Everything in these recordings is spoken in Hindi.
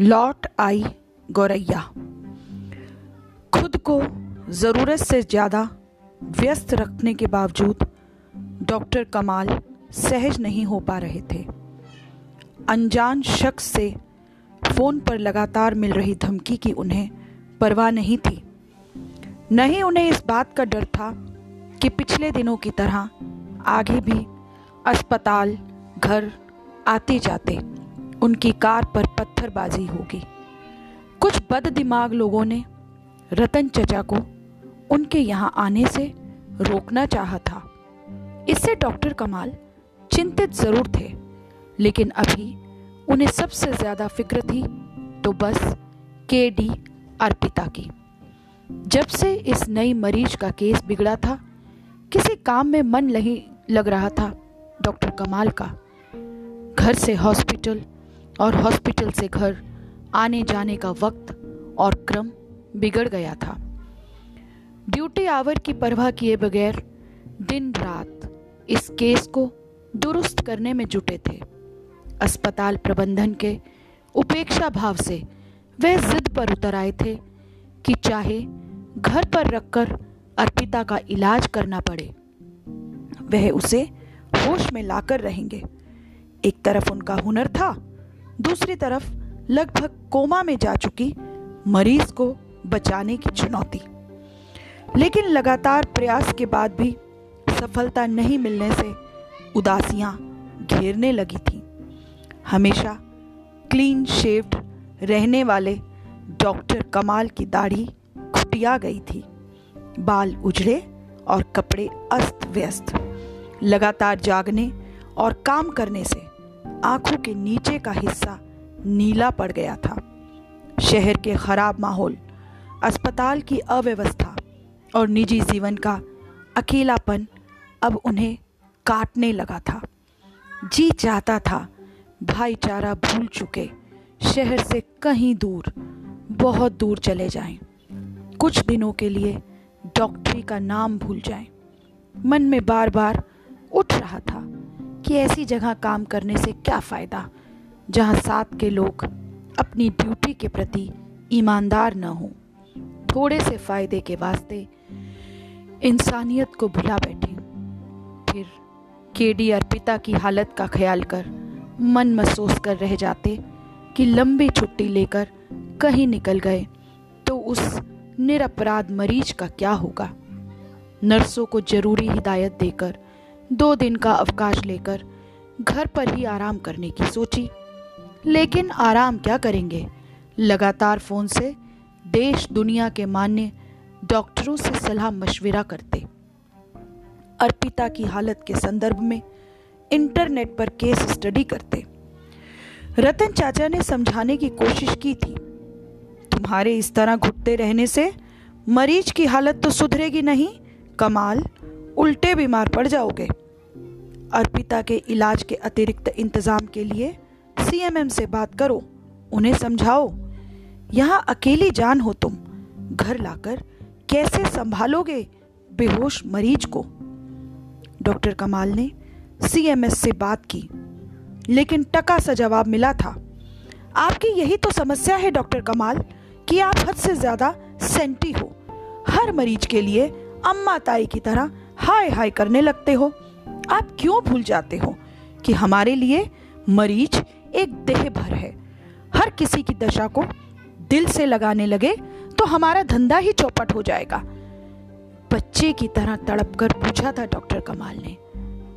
लौट आई गौरैया। खुद को ज़रूरत से ज़्यादा व्यस्त रखने के बावजूद डॉक्टर कमाल सहज नहीं हो पा रहे थे। अनजान शख्स से फ़ोन पर लगातार मिल रही धमकी की उन्हें परवाह नहीं थी। नहीं उन्हें इस बात का डर था कि पिछले दिनों की तरह आगे भी अस्पताल, घर आते जाते उनकी कार पर पत्थरबाजी होगी। कुछ बद दिमाग लोगों ने रतन चचा को उनके यहाँ आने से रोकना चाहा था। इससे डॉक्टर कमाल चिंतित ज़रूर थे, लेकिन अभी उन्हें सबसे ज़्यादा फ़िक्र थी तो बस के डी अर्पिता की। जब से इस नई मरीज़ का केस बिगड़ा था, किसी काम में मन नहीं लग रहा था डॉक्टर कमाल का। घर से हॉस्पिटल और हॉस्पिटल से घर आने जाने का वक्त और क्रम बिगड़ गया था। ड्यूटी आवर की परवाह किए बगैर दिन रात इस केस को दुरुस्त करने में जुटे थे। अस्पताल प्रबंधन के उपेक्षा भाव से वे जिद पर उतर आए थे कि चाहे घर पर रखकर अर्पिता का इलाज करना पड़े, वह उसे होश में लाकर रहेंगे। एक तरफ़ उनका हुनर था दूसरी तरफ़ लगभग कोमा में जा चुकी मरीज़ को बचाने की चुनौती। लेकिन लगातार प्रयास के बाद भी सफलता नहीं मिलने से उदासियाँ घेरने लगी थी। हमेशा क्लीन शेव्ड रहने वाले डॉक्टर कमाल की दाढ़ी खुटिया गई थी। बाल उजड़े और कपड़े अस्त व्यस्त। लगातार जागने और काम करने से आँखों के नीचे का हिस्सा नीला पड़ गया था। शहर के खराब माहौल अस्पताल की अव्यवस्था और निजी जीवन का अकेलापन अब उन्हें काटने लगा था। जी चाहता था भाईचारा भूल चुके शहर से कहीं दूर बहुत दूर चले जाएँ, कुछ दिनों के लिए डॉक्टरी का नाम भूल जाएँ। मन में बार बार उठ रहा था। कि ऐसी जगह काम करने से क्या फ़ायदा, जहाँ साथ के लोग अपनी ड्यूटी के प्रति ईमानदार न हों। थोड़े से फ़ायदे के वास्ते इंसानियत को भुला बैठी। फिर केडी अर्पिता की हालत का ख्याल कर मन महसूस कर रह जाते कि लंबी छुट्टी लेकर कहीं निकल गए तो उस निरपराध मरीज़ का क्या होगा? नर्सों को ज़रूरी हिदायत देकर दो दिन का अवकाश लेकर घर पर ही आराम करने की सोची। लेकिन आराम क्या करेंगे? लगातार फ़ोन से देश दुनिया के मान्य डॉक्टरों से सलाह मशविरा करते। अर्पिता की हालत के संदर्भ में इंटरनेट पर केस स्टडी करते। रतन चाचा ने समझाने की कोशिश की थी, तुम्हारे इस तरह घुटते रहने से मरीज़ की हालत तो सुधरेगी नहीं, कमाल, उल्टे बीमार पड़ जाओगे। अर्पिता के इलाज के अतिरिक्त इंतज़ाम के लिए सीएमएम से बात करो, उन्हें समझाओ। यहाँ अकेली जान हो तुम। घर लाकर कैसे संभालोगे बेहोश मरीज़ को? डॉक्टर कमाल ने सीएमएस से बात की, लेकिन टका सा जवाब मिला था। आपकी यही तो समस्या है, डॉक्टर कमाल, कि आप हद से ज़्यादा सेंटी हो। हर मरीज़ के लिए अम्मा ताई की तरह हाय हाय करने लगते हो। आप क्यों भूल जाते हो कि हमारे लिए मरीज़ एक देह भर है? हर किसी की दशा को दिल से लगाने लगे तो हमारा धंधा ही चौपट हो जाएगा। बच्चे की तरह तड़प कर पूछा था डॉक्टर कमाल ने,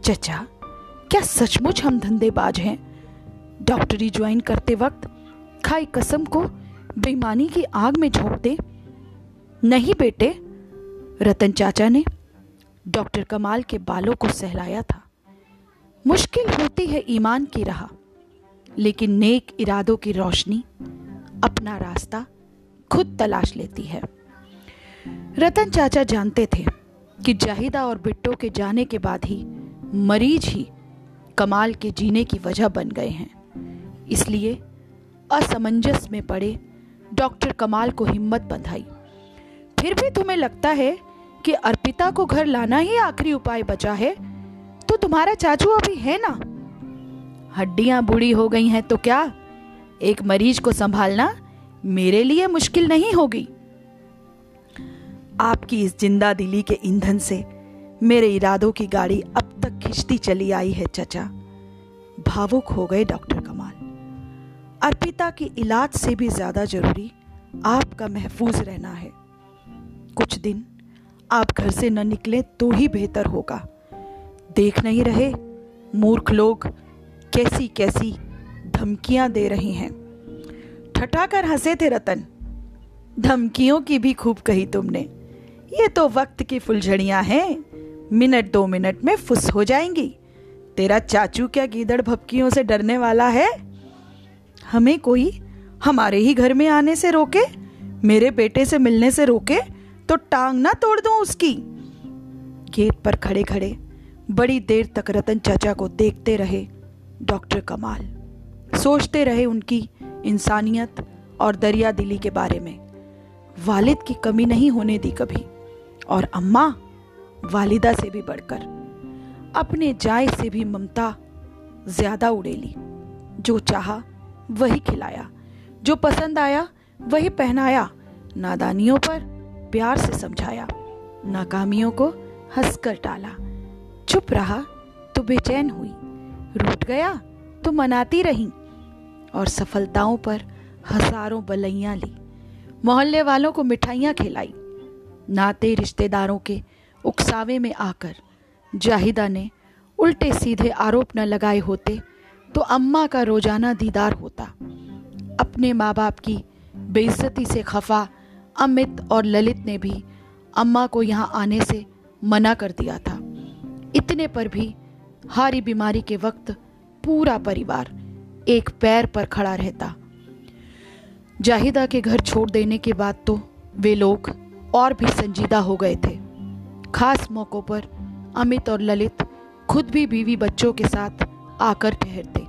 चचा, क्या सचमुच हम धंधेबाज हैं? डॉक्टरी ज्वाइन करते वक्त खाई कसम को बेईमानी की आग में झोंक दे नहीं बेटे, रतन चाचा ने डॉक्टर कमाल के बालों को सहलाया था। मुश्किल होती है ईमान की राह, लेकिन नेक इरादों की रोशनी अपना रास्ता खुद तलाश लेती है। रतन चाचा जानते थे कि जाहिदा और बिट्टो के जाने के बाद ही मरीज़ ही कमाल के जीने की वजह बन गए हैं। इसलिए असमंजस में पड़े डॉक्टर कमाल को हिम्मत बंधाई। फिर भी तुम्हें लगता है कि अर्पिता को घर लाना ही आखिरी उपाय बचा है? तो तुम्हारा चाचू अभी है ना? हड्डियाँ बूढ़ी हो गई हैं तो क्या? एक मरीज़ को संभालना मेरे लिए मुश्किल नहीं होगी। आपकी इस ज़िंदा दिली के ईंधन से मेरे इरादों की गाड़ी अब तक खिंचती चली आई है, चचा। भावुक हो गए डॉक्टर कमाल। अर्पिता की इलाज से भी ज़्यादा ज़रूरी आपका महफूज रहना है। कुछ दिन आप घर से न निकले तो ही बेहतर होगा। देख नहीं रहे मूर्ख लोग कैसी कैसी धमकियाँ दे रही हैं। ठठाकर हंसे थे रतन। धमकियों की भी खूब कही तुमने। ये तो वक्त की फुलझड़ियाँ हैं। मिनट दो मिनट में फुस हो जाएँगी। तेरा चाचू क्या गीदड़ भपकियों से डरने वाला है? हमें कोई हमारे ही घर में आने से रोके? मेरे बेटे से मिलने से रोके? तो टांग ना तोड़ दूँ उसकी। गेट पर खड़े खड़े, बड़ी देर तक रतन चाचा को देखते रहे डॉक्टर कमाल। सोचते रहे उनकी इंसानियत और दरिया दिली के बारे में। वालिद की कमी नहीं होने दी कभी, और अम्मा वालिदा से भी बढ़कर, अपने जाय से भी ममता ज़्यादा उड़ेली। जो चाहा वही खिलाया, जो पसंद आया वही पहनाया। नादानियों पर प्यार से समझाया। नाकामियों को हंसकर टाला। चुप रहा तो बेचैन हुई। रूठ गया तो मनाती रही और सफलताओं पर हज़ारों बलैया ली। मोहल्ले वालों को मिठाइयाँ खिलाई। नाते रिश्तेदारों के उकसावे में आकर जाहिदा ने उल्टे सीधे आरोप न लगाए होते तो अम्मा का रोज़ाना दीदार होता। अपने माँ बाप की बेइज्जती से खफा अमित और ललित ने भी अम्मा को यहाँ आने से मना कर दिया था। इतने पर भी हारी बीमारी के वक्त पूरा परिवार एक पैर पर खड़ा रहता। जाहिदा के घर छोड़ देने के बाद तो वे लोग और भी संजीदा हो गए थे। खास मौक़ों पर अमित और ललित खुद भी बीवी बच्चों के साथ आकर ठहरते।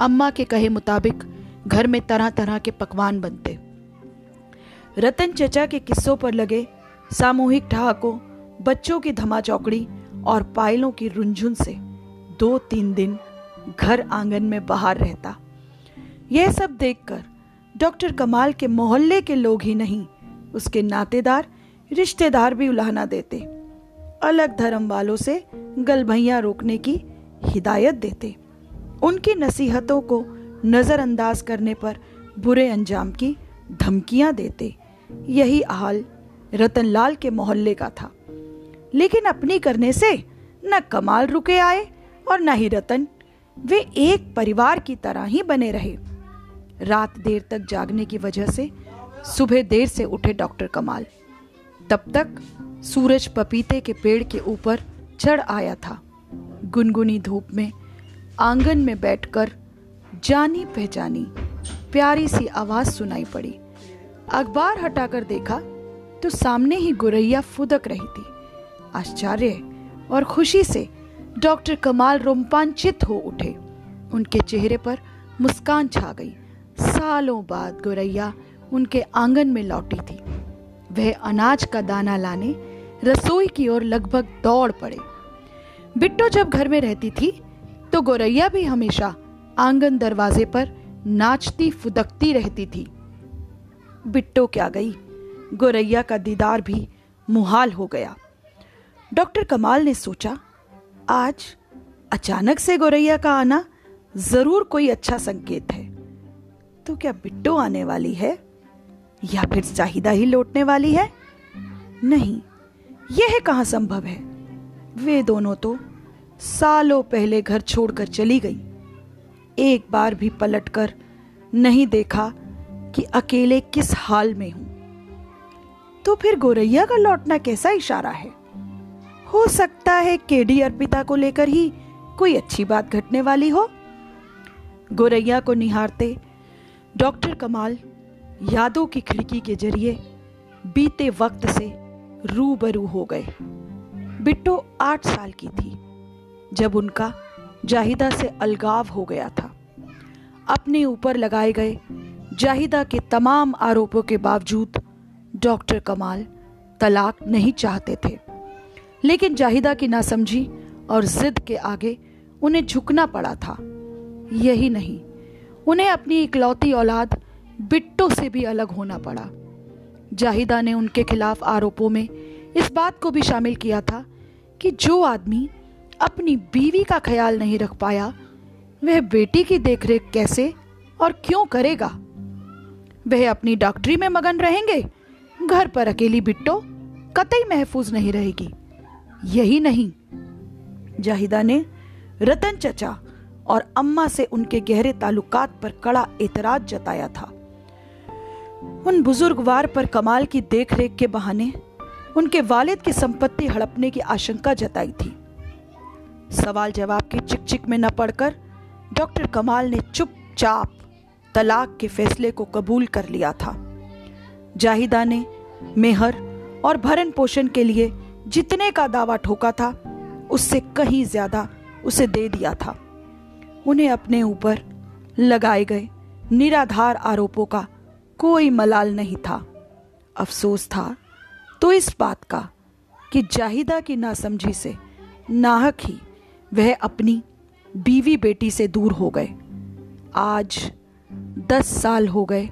अम्मा के कहे मुताबिक घर में तरह तरह के पकवान बनते। रतन चचा के किस्सों पर लगे सामूहिक ठहाकों, बच्चों की धमा चौकड़ी और पायलों की रुंझुन से दो तीन दिन घर आँगन में बाहर रहता। यह सब देखकर डॉक्टर कमाल के मोहल्ले के लोग ही नहीं, उसके नातेदार, रिश्तेदार भी उलाहना देते। अलग धर्म वालों से गलभैया रोकने की हिदायत देते। उनकी नसीहतों को नज़रअंदाज करने पर बुरे अंजाम की धमकियाँ देते। यही हाल रतनलाल के मोहल्ले का था। लेकिन अपनी करने से न कमाल रुके आए और न ही रतन। वे एक परिवार की तरह ही बने रहे। रात देर तक जागने की वजह से सुबह देर से उठे डॉक्टर कमाल। तब तक सूरज पपीते के पेड़ के ऊपर चढ़ आया था। गुनगुनी धूप में आँगन में बैठकर जानी पहचानी प्यारी सी आवाज़ सुनाई पड़ी। अखबार हटाकर देखा तो सामने ही गुरैया फुदक रही थी। आश्चर्य और खुशी से डॉक्टर कमाल रोमांचित हो उठे। उनके चेहरे पर मुस्कान छा गई। सालों बाद गुरैया उनके आँगन में लौटी थी। वह अनाज का दाना लाने रसोई की ओर लगभग दौड़ पड़े। बिट्टो जब घर में रहती थी तो गोरैया भी हमेशा आँगन दरवाजे पर नाचती फुदकती रहती थी। बिट्टो क्या गई? गोरैया का दीदार भी मुहाल हो गया। डॉक्टर कमाल ने सोचा, आज अचानक से गोरैया का आना ज़रूर कोई अच्छा संकेत है। तो क्या बिट्टो आने वाली है? या फिर चाहिदा ही लौटने वाली है? नहीं, यह कहाँ संभव है? वे दोनों तो सालों पहले घर छोड़कर चली गई। एक बार भी पलटकर नहीं देखा कि अकेले किस हाल में हूँ? तो फिर गोरैया का लौटना कैसा इशारा है? हो सकता है केडी अर्पिता को लेकर ही कोई अच्छी बात घटने वाली हो। गोरैया को निहारते डॉक्टर कमाल यादों की खिड़की के ज़रिए बीते वक्त से रूबरू हो गए। बिट्टो आठ साल की थी, जब उनका जाहिदा से अलगाव हो गया था। अपने ऊपर लगाए गए जाहिदा के तमाम आरोपों के बावजूद डॉक्टर कमाल तलाक नहीं चाहते थे। लेकिन जाहिदा की नासमझी और जिद के आगे उन्हें झुकना पड़ा था। यही नहीं, उन्हें अपनी इकलौती औलाद बिट्टो से भी अलग होना पड़ा। जाहिदा ने उनके खिलाफ आरोपों में इस बात को भी शामिल किया था कि जो आदमी अपनी बीवी का ख्याल नहीं रख पाया, वह बेटी की देखरेख कैसे और क्यों करेगा? वह अपनी डॉक्टरी में मगन रहेंगे। घर पर अकेली बिट्टो कतई महफूज नहीं रहेगी। यही नहीं। जाहिदा ने रतन चचा और अम्मा से उनके गहरे ताल्लुकात पर कड़ा एतराज़ जताया था। उन बुजुर्गवार पर कमाल की देखरेख के बहाने उनके वालिद की संपत्ति हड़पने की आशंका जताई थी। सवाल जवाब की चिक में न पड़कर डॉक्टर कमाल ने चुपचाप तलाक के फैसले को कबूल कर लिया था। जाहिदा ने मेहर और भरण पोषण के लिए जितने का दावा ठोका था, उससे कहीं ज़्यादा उसे दे दिया था। उन्हें अपने ऊपर लगाए गए निराधार आरोपों का कोई मलाल नहीं था। अफसोस था तो इस बात का कि जाहिदा की नासमझी से नाहक ही वह अपनी बीवी बेटी से दूर हो गए। आज दस साल हो गए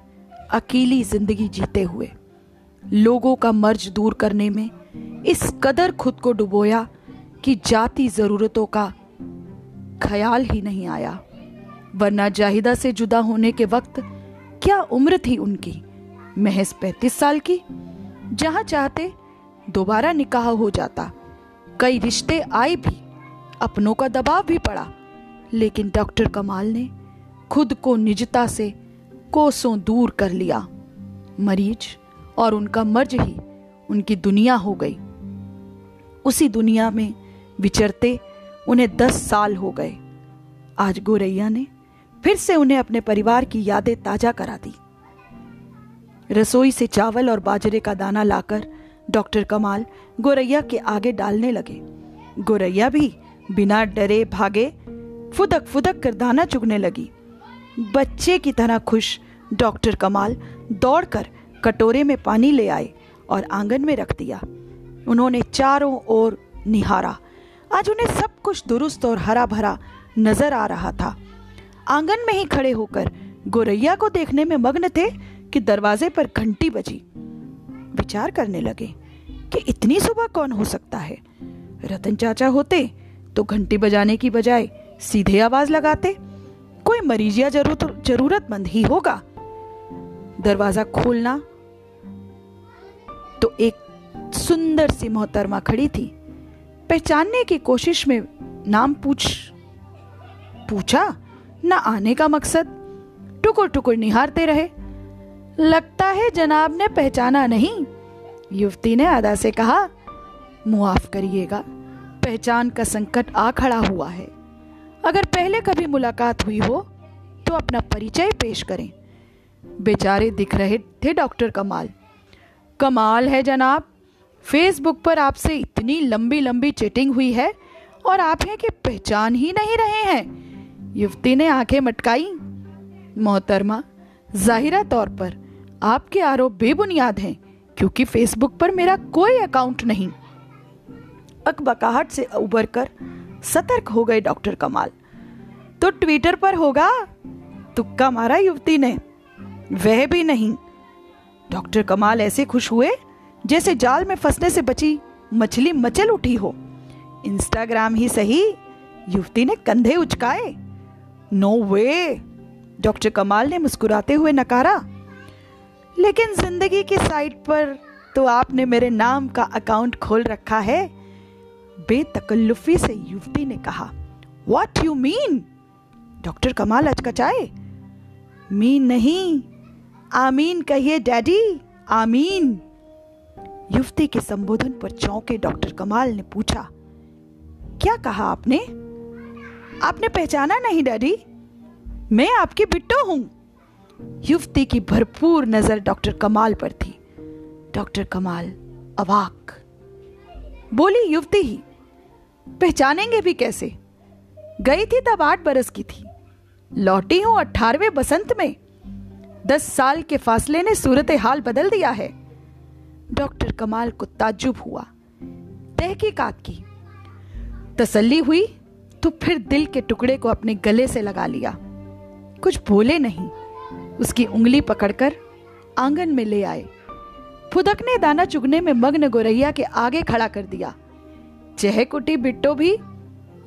अकेली ज़िंदगी जीते हुए। लोगों का मर्ज दूर करने में इस कदर खुद को डुबोया कि जाति जरूरतों का ख्याल ही नहीं आया। वरना जाहिदा से जुदा होने के वक्त क्या उम्र थी उनकी? महज पैंतीस साल की? जहाँ चाहते, दोबारा निकाह हो जाता। कई रिश्ते आए भी, अपनों का दबाव भी पड़ा। लेकिन डॉक्टर कमाल ने खुद को निजता से कोसों दूर कर लिया। मरीज़ और उनका मर्ज ही उनकी दुनिया हो गई। उसी दुनिया में विचरते उन्हें दस साल हो गए। आज गोरैया ने फिर से उन्हें अपने परिवार की यादें ताज़ा करा दी। रसोई से चावल और बाजरे का दाना लाकर डॉक्टर कमाल गोरैया के आगे डालने लगे। गोरैया भी बिना डरे भागे फुदक फुदक कर दाना चुगने लगी। बच्चे की तरह खुश डॉक्टर कमाल दौड़कर कटोरे में पानी ले आए और आँगन में रख दिया। उन्होंने चारों ओर निहारा। आज उन्हें सब कुछ दुरुस्त और हरा भरा नज़र आ रहा था। आँगन में ही खड़े होकर गोरैया को देखने में मग्न थे कि दरवाजे पर घंटी बजी। विचार करने लगे कि इतनी सुबह कौन हो सकता है? रतन चाचा होते तो घंटी बजाने की बजाय सीधे आवाज़ लगाते। कोई मरीज़ या ज़रूरत जरूरतमंद ही होगा। दरवाज़ा खोलना तो एक सुंदर सी मोहतरमा खड़ी थी। पहचानने की कोशिश में नाम पूछ पूछा, न आने का मकसद? टुकुर टुकुर निहारते रहे। लगता है जनाब ने पहचाना नहीं। युवती ने अदा से कहा, मुआफ करिएगा। पहचान का संकट आ खड़ा हुआ है। अगर पहले कभी मुलाकात हुई हो तो अपना परिचय पेश करें। बेचारे दिख रहे थे डॉक्टर कमाल। कमाल है जनाब, फेसबुक पर आपसे इतनी लंबी लंबी चैटिंग हुई है और आप हैं कि पहचान ही नहीं रहे हैं। युवती ने आँखें मटकाई। मोहतरमा, जाहिरा तौर पर आपके आरोप बेबुनियाद हैं, क्योंकि फेसबुक पर मेरा कोई अकाउंट नहीं। अकबकाहट से उबर कर सतर्क हो गए डॉक्टर कमाल। तो ट्विटर पर होगा, तुक्का मारा युवती ने। वह भी नहीं। डॉक्टर कमाल ऐसे खुश हुए, जैसे जाल में फंसने से बची मछली मचल उठी हो। इंस्टाग्राम ही सही, युवती ने कंधे उचकाए। नो वे डॉक्टर कमाल ने मुस्कुराते हुए नकारा। लेकिन ज़िंदगी की साइट पर तो आपने मेरे नाम का अकाउंट खोल रखा है। बेतकल्लुफी से युवती ने कहा वॉट यू मीन डॉक्टर कमाल अचकचाए। मीन नहीं। आमीन कहिए, डैडी, आमीन। युवती के संबोधन पर चौंके डॉक्टर कमाल ने पूछा, क्या कहा आपने? आपने पहचाना नहीं, डैडी? मैं आपकी बिट्टो हूँ। युवती की भरपूर नज़र डॉक्टर कमाल पर थी। डॉक्टर कमाल अवाक। बोली, युवती ही पहचानेंगे भी कैसे? गई थी तब आठ बरस की थी। लौटी हूँ अठारहवें बसंत में। दस साल के फासले ने सूरत हाल बदल दिया है। डॉक्टर कमाल को ताजुब हुआ, तहकीकात की। तसल्ली हुई तो फिर दिल के टुकड़े को अपने गले से लगा लिया। कुछ बोले नहीं, उसकी उंगली पकड़कर आँगन में ले आए। फुदक ने दाना चुगने में मग्न गोरैया के आगे खड़ा कर दिया। चहकुटी बिट्टो भी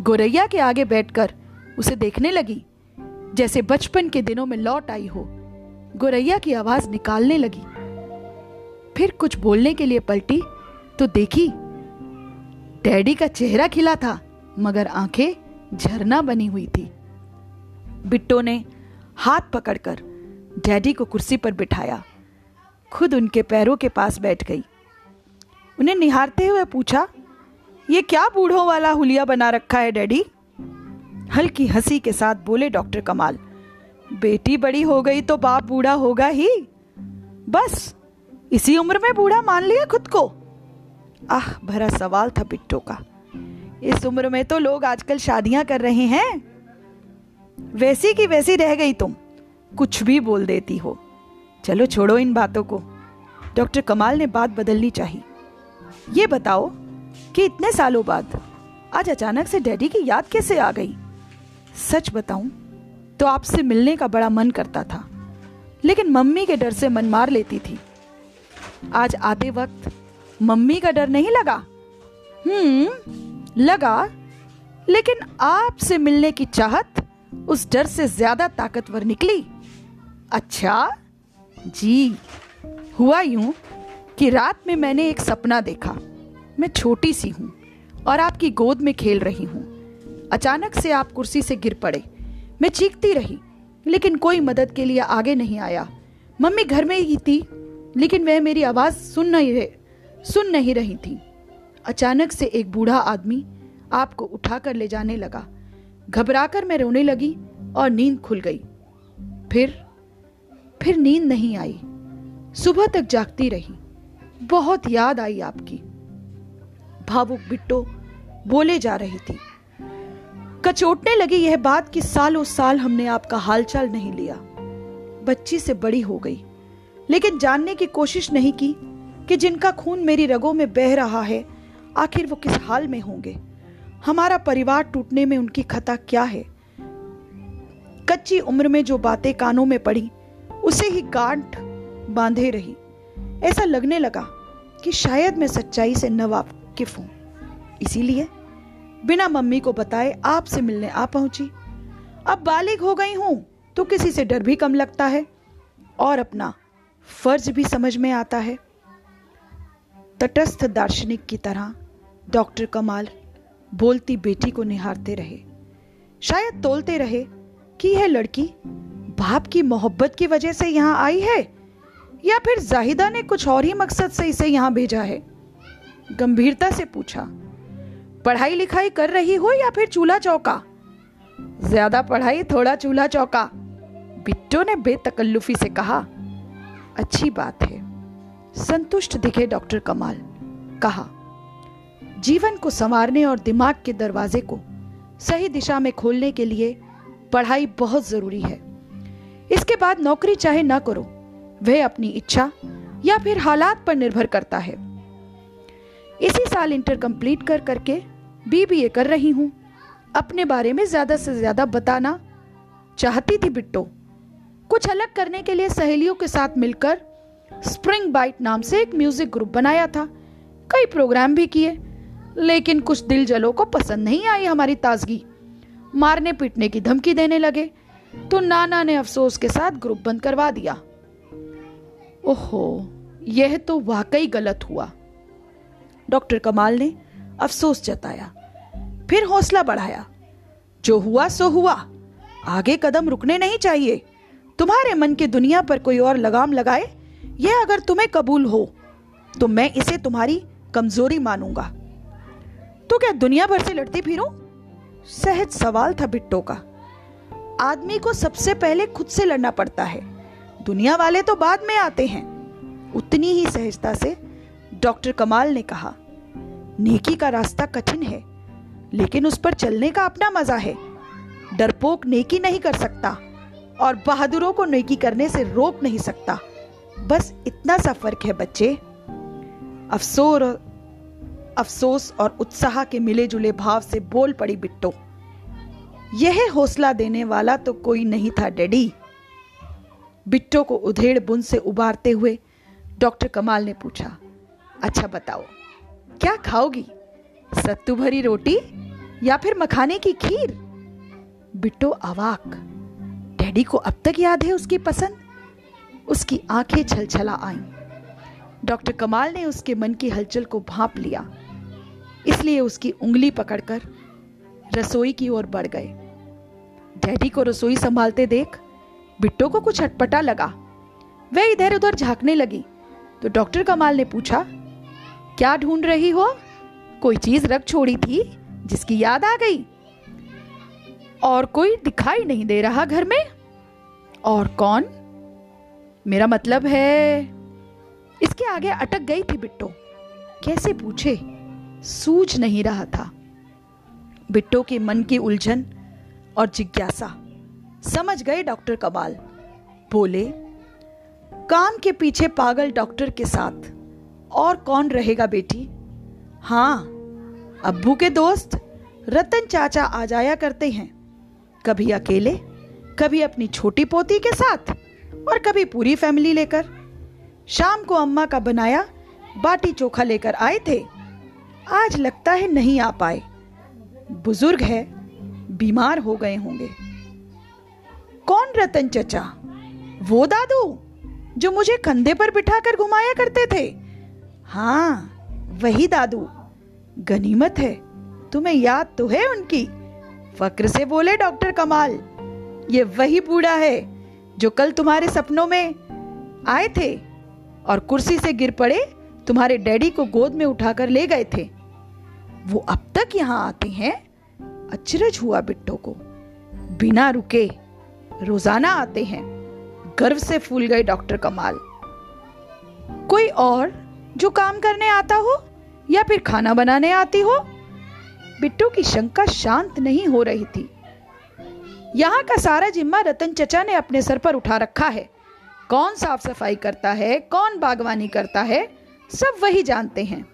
गोरैया के आगे बैठकर उसे देखने लगी, जैसे बचपन के दिनों में लौट आई हो। गोरैया की आवाज़ निकालने लगी। फिर कुछ बोलने के लिए पलटी तो देखी, डैडी का चेहरा खिला था, मगर आँखें झरना बनी हुई थी। बिट्टो ने हाथ पकड़कर डैडी को कुर्सी पर बिठाया। खुद उनके पैरों के पास बैठ गई। उन्हें निहारते हुए पूछा, ये क्या बूढ़ों वाला हुलिया बना रखा है, डैडी? हल्की हँसी के साथ बोले डॉक्टर कमाल, बेटी बड़ी हो गई तो बाप बूढ़ा होगा ही। बस, इसी उम्र में बूढ़ा मान लिया खुद को? आह, भरा सवाल था बिट्टो का। इस उम्र में तो लोग आजकल शादियाँ कर रहे हैं। वैसी की वैसी रह गई तुम, कुछ भी बोल देती हो। चलो छोड़ो इन बातों को। डॉक्टर कमाल ने बात बदलनी चाहिए ये बताओ कि इतने सालों बाद आज अचानक से डैडी की याद कैसे आ गई? सच बताऊँ तो आपसे मिलने का बड़ा मन करता था, लेकिन मम्मी के डर से मन मार लेती थी। आज आते वक्त मम्मी का डर नहीं लगा? हम्म लगा, लेकिन आपसे मिलने की चाहत उस डर से ज़्यादा ताकतवर निकली। अच्छा जी, हुआ यूँ कि रात में मैंने एक सपना देखा। मैं छोटी सी हूँ और आपकी गोद में खेल रही हूँ। अचानक से आप कुर्सी से गिर पड़े। मैं चीखती रही, लेकिन कोई मदद के लिए आगे नहीं आया। मम्मी घर में ही थी, लेकिन वह मेरी आवाज़ सुन नहीं रहे, सुन नहीं रही थी। अचानक से एक बूढ़ा आदमी आपको उठाकर ले जाने लगा। घबराकर मैं रोने लगी और नींद खुल गई। फिर फिर नींद नहीं आई। सुबह तक जागती रही। बहुत याद आई आपकी। भावुक बिट्टो बोले जा रही थी। कचोटने लगी यह बात कि सालों साल हमने आपका हालचाल नहीं लिया। बच्ची से बड़ी हो गई। लेकिन जानने की कोशिश नहीं की कि जिनका खून मेरी रगों में बह रहा है, आखिर वो किस हाल में होंगे? हमारा परिवार टूटने में उनकी खता क्या है? कच्ची उम्र में जो बातें कानों में पड़ी उसे ही गांठ बांधे रही। ऐसा लगने लगा कि शायद मैं सच्चाई से न वाकिफ हूँ। इसीलिए बिना मम्मी को बताए आपसे मिलने आ पहुँची। अब बालिग हो गई हूँ तो किसी से डर भी कम लगता है और अपना फ़र्ज़ भी समझ में आता है। तटस्थ दार्शनिक की तरह डॉक्टर कमाल बोलती बेटी को निहारते रहे। शायद तोलते रहे कि यह लड़की बाप की मोहब्बत की वजह से यहाँ आई है? या फिर जाहिदा ने कुछ और ही मकसद से इसे यहाँ भेजा है? गंभीरता से पूछा, पढ़ाई लिखाई कर रही हो या फिर चूल्हा चौका? ज़्यादा पढ़ाई, थोड़ा चूल्हा चौका, बिट्टो ने बेतकल्लुफी से कहा। अच्छी बात है, संतुष्ट दिखे डॉक्टर कमाल, कहा, जीवन को संवारने और दिमाग के दरवाजे को सही दिशा में खोलने के लिए पढ़ाई बहुत ज़रूरी है। इसके बाद नौकरी चाहे ना करो, वह अपनी इच्छा या फिर हालात पर निर्भर करता है। इसी साल इंटर कंप्लीट कर करके बीबीए कर रही हूँ। अपने बारे में ज़्यादा से ज़्यादा बताना चाहती थी बिट्टो। कुछ अलग करने के लिए सहेलियों के साथ मिलकर स्प्रिंग बाइट नाम से एक म्यूज़िक ग्रुप बनाया था। कई प्रोग्राम भी किए, लेकिन कुछ दिल जलों को पसंद नहीं आई हमारी ताजगी। मारने पीटने की धमकी देने लगे तो नाना ने अफसोस के साथ ग्रुप बंद करवा दिया। ओहो, यह तो वाकई गलत हुआ। डॉक्टर कमाल ने अफसोस जताया, फिर हौसला बढ़ाया। जो हुआ, सो हुआ। आगे कदम रुकने नहीं चाहिए। तुम्हारे मन की दुनिया पर कोई और लगाम लगाए, यह अगर तुम्हें कबूल हो तो मैं इसे तुम्हारी कमज़ोरी मानूँगा। तो क्या दुनिया भर से लड़ती फिरूं? सहज सवाल था बिट्टो का। आदमी को सबसे पहले खुद से लड़ना पड़ता है। दुनिया वाले तो बाद में आते हैं। उतनी ही सहजता से डॉक्टर कमाल ने कहा, नेकी का रास्ता कठिन है, लेकिन उस पर चलने का अपना मज़ा है। डरपोक नेकी नहीं कर सकता और बहादुरों को नेकी करने से रोक नहीं सकता। बस इतना सा फ़र्क है बच्चे। अफसोर अफसोस और उत्साह के मिले जुले भाव से बोल पड़ी बिट्टो। यह हौसला देने वाला तो कोई नहीं था, डैडी। बिट्टो को उधेड़ बुन से उबारते हुए डॉक्टर कमाल ने पूछा अच्छा बताओ, क्या खाओगी? सत्तू भरी रोटी या फिर मखाने की खीर? बिट्टो अवाक। डैडी को अब तक याद है उसकी पसंद? उसकी आँखें छलछला आईं। डॉक्टर कमाल ने उसके मन की हलचल को भांप लिया। इसलिए उसकी उंगली पकड़कर रसोई की ओर बढ़ गए। डैडी को रसोई संभालते देख बिट्टो को कुछ अटपटा लगा। वह इधर उधर झांकने लगी। तो डॉक्टर कमाल ने पूछा, क्या ढूंढ रही हो? कोई चीज़ रख छोड़ी थी जिसकी याद आ गई? और कोई दिखाई नहीं दे रहा घर में? और कौन? मेरा मतलब है इसके आगे अटक गई थी बिट्टो। कैसे पूछे? सूझ नहीं रहा था। बिट्टो के मन की उलझन और जिज्ञासा। समझ गए डॉक्टर कबाल बोले काम के पीछे पागल डॉक्टर के साथ और कौन रहेगा बेटी? हाँ अब्बू के दोस्त रतन चाचा आ जाया करते हैं। कभी अकेले, कभी अपनी छोटी पोती के साथ और कभी पूरी फैमिली लेकर। शाम को अम्मा का बनाया बाटी चोखा लेकर आए थे। आज लगता है नहीं आ पाए। बुज़ुर्ग है, बीमार हो गए होंगे। कौन रतन चचा? वो दादू, जो मुझे कंधे पर बिठाकर घुमाया करते थे। हाँ वही दादू। गनीमत है, तुम्हें याद तो है उनकी। फक्र से बोले, डॉक्टर कमाल। ये वही बूढ़ा है, जो कल तुम्हारे सपनों में आए थे और कुर्सी से गिर पड़े, तुम्हारे डैडी को गोद में उठाकर ले गए थे। वो अब तक यहाँ आते हैं, अचरज हुआ बिट्टो को। बिना रुके रोज़ाना आते हैं, गर्व से फूल गए डॉक्टर कमाल। कोई और जो काम करने आता हो या फिर खाना बनाने आती हो, बिट्टू की शंका शांत नहीं हो रही थी। यहाँ का सारा जिम्मा रतन चचा ने अपने सर पर उठा रखा है। कौन साफ़ सफ़ाई करता है, कौन बागवानी करता है, सब वही जानते हैं।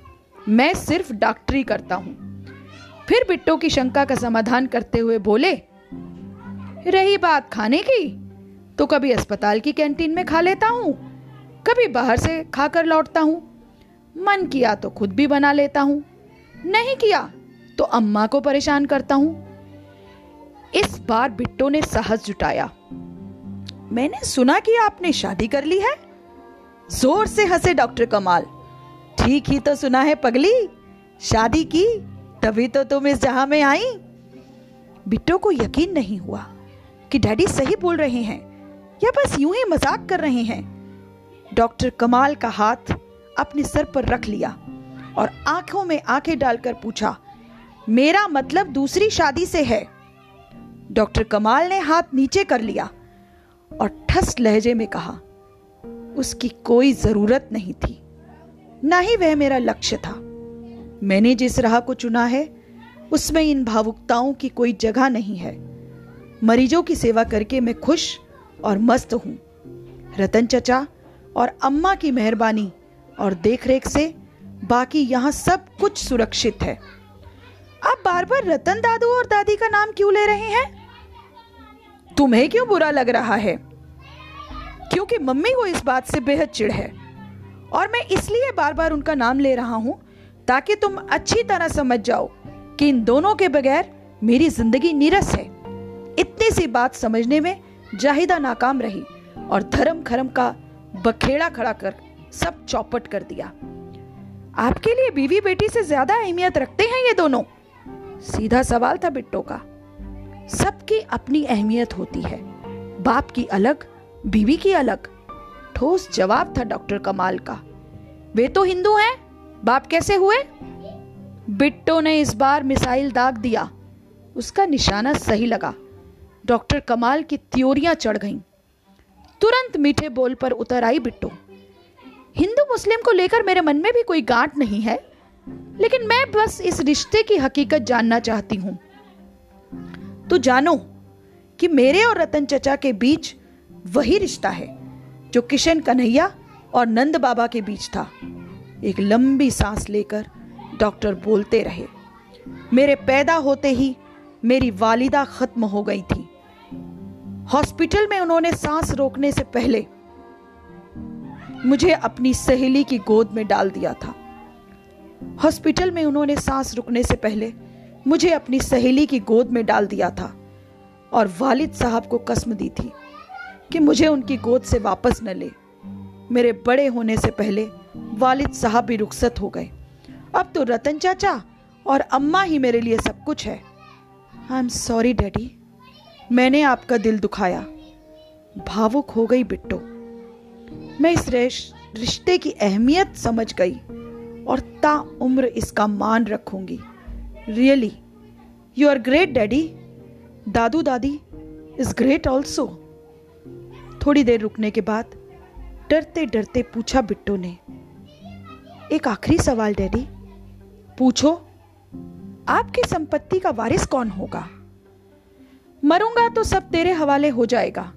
मैं सिर्फ़ डॉक्टरी करता हूँ। फिर बिट्टो की शंका का समाधान करते हुए बोले, रही बात खाने की? तो कभी अस्पताल की कैंटीन में खा लेता हूँ, कभी बाहर से खाकर लौटता हूँ। मन किया तो खुद भी बना लेता हूँ, नहीं किया तो अम्मा को परेशान करता हूँ। इस बार बिट्टो ने साहस जुटाया। मैंने सुना कि आपने शादी कर ली है? ज़ोर से हंसे डॉक्टर कमाल। ठीक ही तो सुना है पगली। शादी की, तभी तो तुम इस जहाँ में आई। बिट्टो को यकीन नहीं हुआ कि डैडी सही बोल रहे हैं या बस यूँ ही मज़ाक कर रहे हैं। डॉक्टर कमाल का हाथ अपने सर पर रख लिया और आँखों में आँखें डालकर पूछा, मेरा मतलब दूसरी शादी से है? डॉक्टर कमाल ने हाथ नीचे कर लिया और ठस लहजे में कहा, उसकी कोई ज़रूरत नहीं थी। ना ही वह मेरा लक्ष्य था। मैंने जिस राह को चुना है, उसमें इन भावुकताओं की कोई जगह नहीं है। मरीजों की सेवा करके मैं खुश और मस्त हूँ। रतन चचा और अम्मा की मेहरबानी और देखरेख से बाकी यहाँ सब कुछ सुरक्षित है। आप बार बार रतन दादू और दादी का नाम क्यों ले रहे हैं? तुम्हें क्यों बुरा लग रहा है? क्योंकि मम्मी को इस बात से बेहद चिढ़ है। और मैं इसलिए बार बार उनका नाम ले रहा हूँ ताकि तुम अच्छी तरह समझ जाओ कि इन दोनों के बगैर मेरी ज़िंदगी नीरस है। इतनी सी बात समझने में जाहिदा नाकाम रही और धर्म खरम का बखेड़ा खड़ा कर सब चौपट कर दिया। आपके लिए बीवी बेटी से ज़्यादा अहमियत रखते हैं ये दोनों? सीधा सवाल था बिट्टो का। सबकी अपनी अहमियत होती है। बाप की अलग, बीवी की अलग। ठोस जवाब था डॉक्टर कमाल का। वे तो हिंदू हैं, बाप कैसे हुए? बिट्टो ने इस बार मिसाइल दाग दिया। उसका निशाना सही लगा। डॉक्टर कमाल की त्योरियाँ चढ़ गईं। तुरंत मीठे बोल पर उतर आई बिट्टो। हिंदू मुस्लिम को लेकर मेरे मन में भी कोई गांठ नहीं है, लेकिन मैं बस इस रिश्ते की हकीकत जानना चाहती हूँ। तो जानो कि मेरे और रतन चचा के बीच वही रिश्ता है। जो किशन कन्हैया और नंद बाबा के बीच था। एक लंबी सांस लेकर डॉक्टर बोलते रहे, मेरे पैदा होते ही मेरी वालिदा खत्म हो गई थी। हॉस्पिटल में उन्होंने सांस रोकने से पहले मुझे अपनी सहेली की गोद में डाल दिया था। हॉस्पिटल में उन्होंने सांस रुकने से पहले मुझे अपनी सहेली की गोद में डाल दिया था और वालिद साहब को कसम दी थी। कि मुझे उनकी गोद से वापस न ले। मेरे बड़े होने से पहले वालिद साहब भी रुखसत हो गए। अब तो रतन चाचा और अम्मा ही मेरे लिए सब कुछ है। I am sorry, daddy. मैंने आपका दिल दुखाया। भावुक हो गई बिट्टो। मैं इस रिश्ते की अहमियत समझ गई और ता उम्र इसका मान रखूँगी। Really you are great daddy. दादू दादी इज़ ग्रेट ऑल्सो थोड़ी देर रुकने के बाद डरते डरते पूछा बिट्टो ने, एक आखिरी सवाल डैडी। पूछो, आपकी संपत्ति का वारिस कौन होगा? मरूँगा तो सब तेरे हवाले हो जाएगा।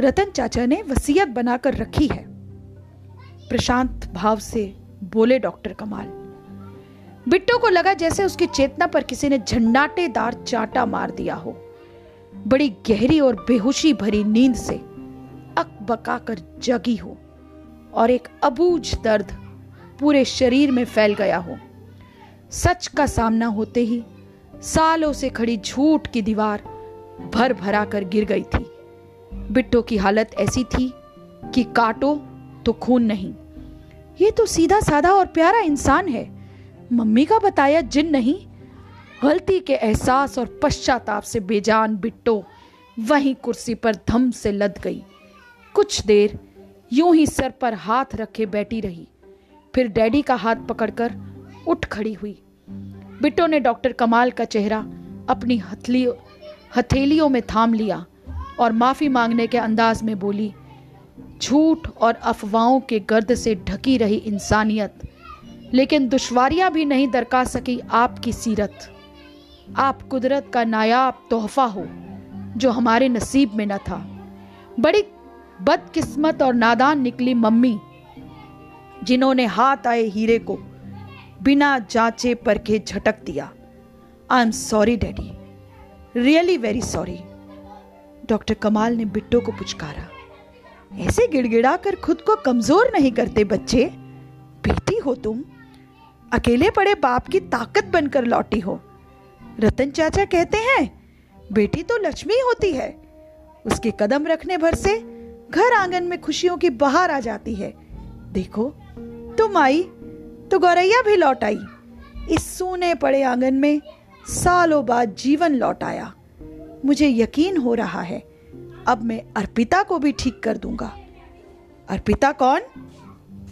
रतन चाचा ने वसीयत बनाकर रखी है। प्रशांत भाव से बोले डॉक्टर कमाल। बिट्टो को लगा जैसे उसकी चेतना पर किसी ने झंडाटेदार चाटा मार दिया हो। बड़ी गहरी और बेहोशी भरी नींद से अकबका कर जगी हो और एक अबूझ दर्द पूरे शरीर में फैल गया हो। सच का सामना होते ही सालों से खड़ी झूठ की दीवार भर भरा कर गिर गई थी। बिट्टो की हालत ऐसी थी कि काटो तो खून नहीं। ये तो सीधा साधा और प्यारा इंसान है। मम्मी का बताया जिन नहीं, गलती के एहसास और पश्चाताप से बेजान बिट्टो वहीं कुर्सी पर धम से लद गई। कुछ देर यूँ ही सर पर हाथ रखे बैठी रही। फिर डैडी का हाथ पकड़कर उठ खड़ी हुई। बिट्टो ने डॉक्टर कमाल का चेहरा अपनी हथली हथेलियों में थाम लिया और माफ़ी मांगने के अंदाज में बोली, झूठ और अफवाहों के गर्द से ढकी रही इंसानियत। लेकिन दुश्वारियाँ भी नहीं दरका सकी आपकी सीरत। आप कुदरत का नायाब तोहफा हो, जो हमारे नसीब में न था। बड़ी बदकिस्मत और नादान निकली मम्मी, जिन्होंने हाथ आए हीरे को बिना जांचे परखे झटक दिया। I am sorry daddy really very sorry doctor Kamal ने बिट्टो को पुचकारा। ऐसे गिड़गिड़ा कर खुद को कमज़ोर नहीं करते बच्चे। बेटी हो तुम। अकेले पड़े बाप की ताकत बनकर लौटी हो। रतन चाचा कहते हैं, बेटी तो लक्ष्मी होती है। उसके कदम रखने भर से घर आँगन में खुशियों की बहार आ जाती है। देखो, तुम आई तो गौरैया भी लौट आई। इस सूने पड़े आँगन में सालों बाद जीवन लौट आया। मुझे यकीन हो रहा है, अब मैं अर्पिता को भी ठीक कर दूँगा। अर्पिता कौन?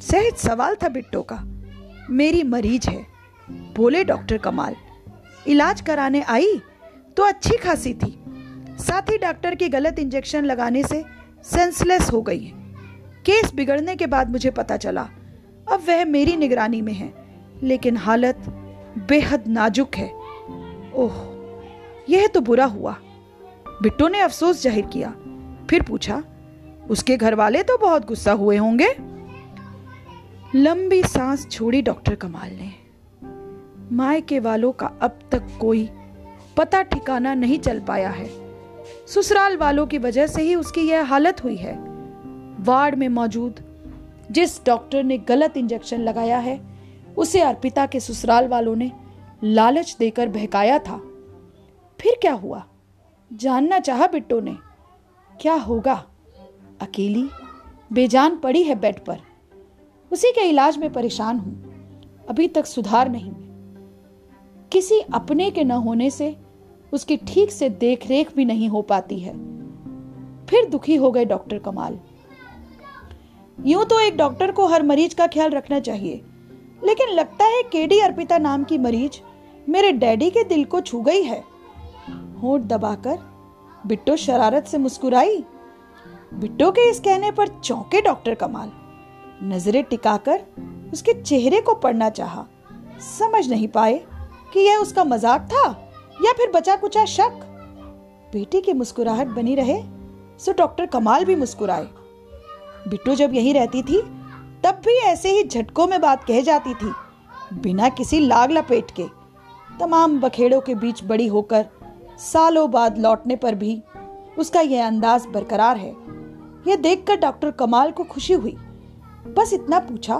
सहज सवाल था बिट्टो का। मेरी मरीज़ है। बोले डॉक्टर कमाल। इलाज कराने आई? तो अच्छी खासी थी। साथ ही डॉक्टर की गलत इंजेक्शन लगाने से सेंसलेस हो गई केस बिगड़ने के बाद मुझे पता चला, अब वह मेरी निगरानी में है, लेकिन हालत बेहद नाजुक है। ओह, यह तो बुरा हुआ। बिट्टो ने अफसोस ज़ाहिर किया, फिर पूछा, उसके घर वाले तो बहुत गुस्सा हुए होंगे? लंबी सांस छोड़ी डॉक्टर कमाल ने। माए के वालों का अब तक कोई पता ठिकाना नहीं चल पाया है। ससुराल वालों की वजह से ही उसकी यह हालत हुई है। वार्ड में मौजूद जिस डॉक्टर ने गलत इंजेक्शन लगाया है, उसे अर्पिता के ससुराल वालों ने लालच देकर बहकाया था। फिर क्या हुआ? जानना चाहा बिट्टो ने, क्या होगा? अकेली, बेजान पड़ी है बेड पर। उसी के इलाज में परेशान हूँ। अभी तक सुधार नहीं किसी अपने के न होने से उसकी ठीक से देखरेख भी नहीं हो पाती है। फिर दुखी हो गए डॉक्टर कमाल। यूँ तो एक डॉक्टर को हर मरीज़ का ख्याल रखना चाहिए, लेकिन लगता है केडी अर्पिता नाम की मरीज़ मेरे डैडी के दिल को छू गई है। होठ दबाकर, बिट्टो शरारत से मुस्कुराई। बिट्टो के इस कहने पर चौंके डॉक्टर कमाल। नज़रें टिकाकर उसके चेहरे को पढ़ना चाहा। समझ नहीं पाए कि यह उसका मज़ाक था। या फिर बचा कुचा शक। बेटी की मुस्कुराहट बनी रहे, सो डॉक्टर कमाल भी मुस्कुराए। बिट्टू जब यहीं रहती थी, तब भी ऐसे ही झटकों में बात कह जाती थी, बिना किसी लाग लपेट के। तमाम बखेड़ों के बीच बड़ी होकर, सालों बाद लौटने पर भी उसका यह अंदाज बरकरार है। यह देखकर डॉक्टर कमाल को खुशी हुई। बस इतना पूछा,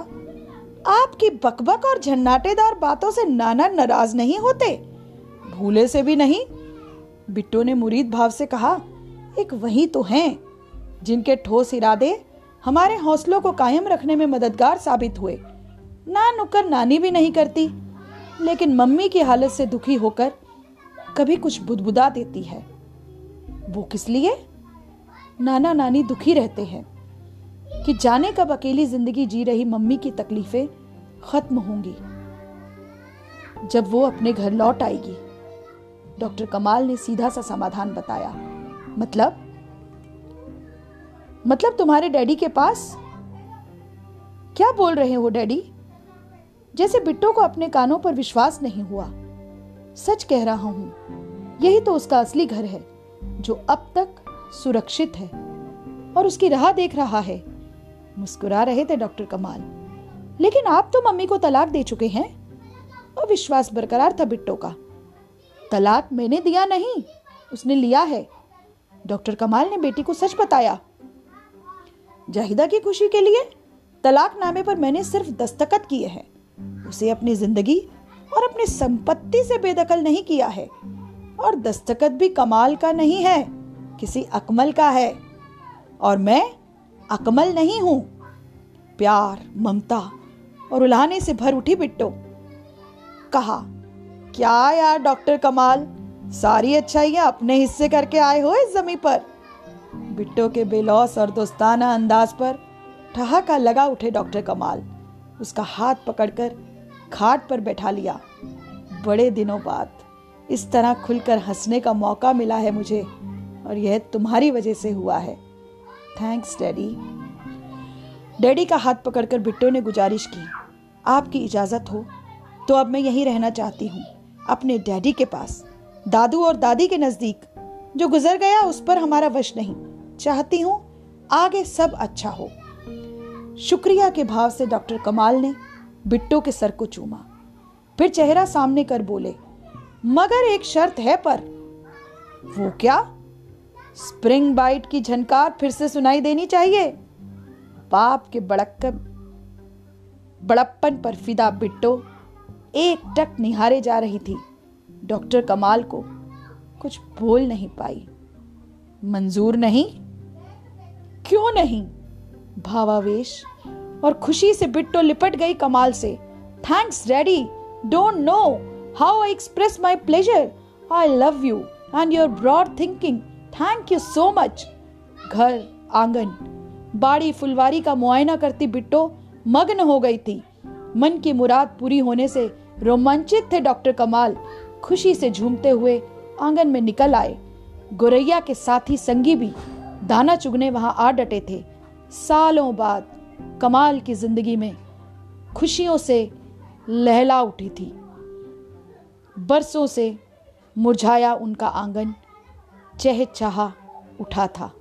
आपकी बकबक और झन्नाटेदार बातों से नाना नाराज़ नहीं होते? भूले से भी नहीं, बिट्टू ने मुरीद भाव से कहा, एक वही तो हैं, जिनके ठोस इरादे हमारे हौसलों को कायम रखने में मददगार साबित हुए। ना नुकर नानी भी नहीं करती, लेकिन मम्मी की हालत से दुखी होकर कभी कुछ बुदबुदा देती है। वो किस लिए? नाना नानी दुखी रहते हैं कि जाने कब अकेली ज़िंदगी जी रही मम्मी की तकलीफें खत्म होंगी, जब वो अपने घर लौट आएगी। डॉक्टर कमाल ने सीधा सा समाधान बताया। मतलब? मतलब तुम्हारे डैडी के पास? क्या बोल रहे हो डैडी? जैसे बिट्टो को अपने कानों पर विश्वास नहीं हुआ। सच कह रहा हूँ, यही तो उसका असली घर है, जो अब तक सुरक्षित है और उसकी राह देख रहा है। मुस्कुरा रहे थे डॉक्टर कमाल। लेकिन आप तो मम्मी को तलाक दे चुके हैं। और विश्वास बरकरार था बिट्टो का। तलाक मैंने दिया नहीं, उसने लिया है। डॉक्टर कमाल ने बेटी को सच बताया। जाहिदा की खुशी के लिए तलाक नामे पर मैंने सिर्फ़ दस्तखत किए हैं। उसे अपनी ज़िंदगी और अपनी संपत्ति से बेदखल नहीं किया है। और दस्तखत भी कमाल का नहीं है, किसी अकमल का है। और मैं अकमल नहीं हूँ। प्यार, ममता और उल्हाने से भर उठी बिट्टो। कहा क्या यार, डॉक्टर कमाल? सारी अच्छाइयाँ अपने हिस्से करके आए हो इस जमी पर। बिट्टो के बेलौस और दोस्ताना अंदाज पर ठहाका लगा उठे डॉक्टर कमाल। उसका हाथ पकड़कर खाट पर बैठा लिया। बड़े दिनों बाद इस तरह खुलकर हंसने का मौका मिला है मुझे, और यह तुम्हारी वजह से हुआ है। Thanks, daddy. डैडी का हाथ पकड़कर बिट्टो ने गुजारिश की, आपकी इजाज़त हो तो अब मैं यहीं रहना चाहती हूँ। अपने डैडी के पास, दादू और दादी के नज़दीक, जो गुजर गया उस पर हमारा वश नहीं। चाहती हूँ आगे सब अच्छा हो। शुक्रिया के भाव से डॉक्टर कमाल ने बिट्टो के सर को चूमा। फिर चेहरा सामने कर बोले, मगर एक शर्त है पर। वो क्या? स्प्रिंग बाइट की झनकार फिर से सुनाई देनी चाहिए? बाप के बड़क बड़प्पन पर फिदा बिट्टो एक टक निहारे जा रही थी। डॉक्टर कमाल को कुछ बोल नहीं पाई। मंजूर नहीं? क्यों नहीं? भावावेश और खुशी से बिट्टो लिपट गई कमाल से। Thanks daddy don't know how I express my pleasure I love you and your broad thinking thank you so much घर, आँगन। बाड़ी फुलवारी का मुआयना करती बिट्टो मग्न हो गई थी। मन की मुराद पूरी होने से रोमांचित थे डॉक्टर कमाल। खुशी से झूमते हुए आँगन में निकल आए। गोरैया के साथी संगी भी दाना चुगने वहाँ आ डटे थे। सालों बाद कमाल की ज़िंदगी में खुशियों से लहला उठी थी। बरसों से मुरझाया उनका आँगन चहचहा उठा था।